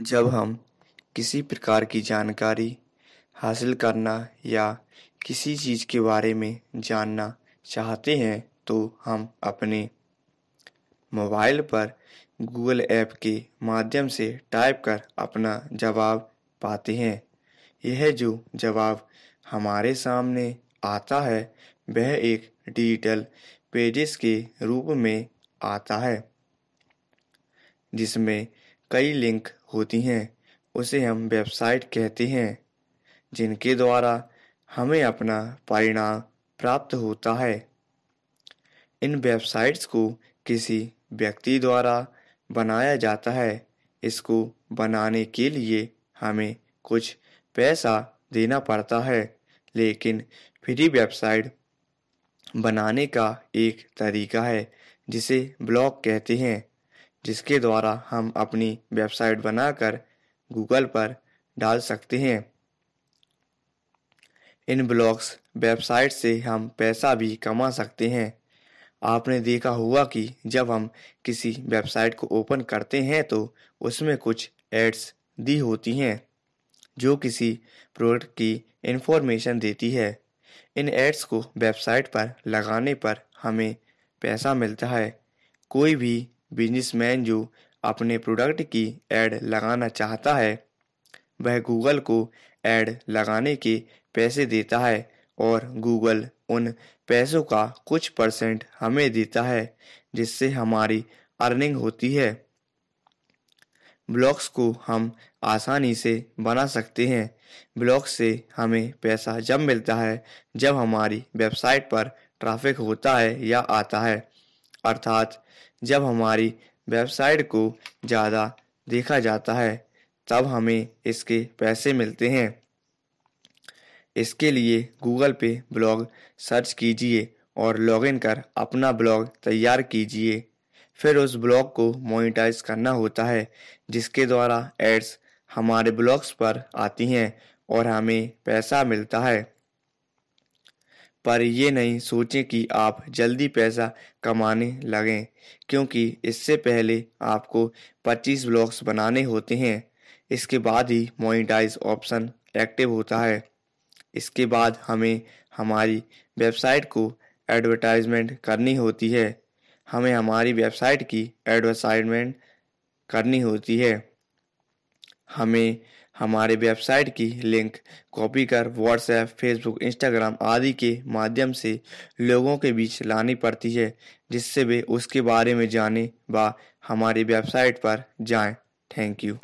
जब हम किसी प्रकार की जानकारी हासिल करना या किसी चीज़ के बारे में जानना चाहते हैं तो हम अपने मोबाइल पर गूगल ऐप के माध्यम से टाइप कर अपना जवाब पाते हैं। यह जो जवाब हमारे सामने आता है, वह एक डिजिटल पेजेस के रूप में आता है, जिसमें कई लिंक होती हैं, उसे हम वेबसाइट कहते हैं, जिनके द्वारा हमें अपना परिणाम प्राप्त होता है। इन वेबसाइट्स को किसी व्यक्ति द्वारा बनाया जाता है। इसको बनाने के लिए हमें कुछ पैसा देना पड़ता है, लेकिन फ्री वेबसाइट बनाने का एक तरीका है, जिसे ब्लॉग कहते हैं। जिसके द्वारा हम अपनी वेबसाइट बनाकर गूगल पर डाल सकते हैं। इन ब्लॉग्स वेबसाइट से हम पैसा भी कमा सकते हैं। आपने देखा होगा कि जब हम किसी वेबसाइट को ओपन करते हैं तो उसमें कुछ एड्स दी होती हैं, जो किसी प्रोडक्ट की इंफॉर्मेशन देती है। इन एड्स को वेबसाइट पर लगाने पर हमें पैसा मिलता है। कोई भी बिजनेसमैन जो अपने प्रोडक्ट की एड लगाना चाहता है, वह गूगल को एड लगाने के पैसे देता है और गूगल उन पैसों का कुछ परसेंट हमें देता है, जिससे हमारी अर्निंग होती है। ब्लॉग्स को हम आसानी से बना सकते हैं। ब्लॉग से हमें पैसा जब मिलता है, जब हमारी वेबसाइट पर ट्रैफ़िक होता है या आता है। अर्थात जब हमारी वेबसाइट को ज़्यादा देखा जाता है, तब हमें इसके पैसे मिलते हैं। इसके लिए गूगल पे ब्लॉग सर्च कीजिए और लॉगिन कर अपना ब्लॉग तैयार कीजिए। फिर उस ब्लॉग को मोनिटाइज करना होता है, जिसके द्वारा एड्स हमारे ब्लॉग्स पर आती हैं और हमें पैसा मिलता है। पर ये नहीं सोचें कि आप जल्दी पैसा कमाने लगें, क्योंकि इससे पहले आपको 25 ब्लॉग्स बनाने होते हैं। इसके बाद ही मोनिटाइज ऑप्शन एक्टिव होता है। इसके बाद हमें हमारी वेबसाइट को एडवर्टाइजमेंट करनी होती है। हमें हमारी वेबसाइट की एडवर्टाइजमेंट करनी होती है। हमें हमारे वेबसाइट की लिंक, कॉपी कर व्हाट्सएप, फेसबुक, इंस्टाग्राम आदि के माध्यम से लोगों के बीच लानी पड़ती है, जिससे वे उसके बारे में जाने व हमारी वेबसाइट पर जाएँ। Thank you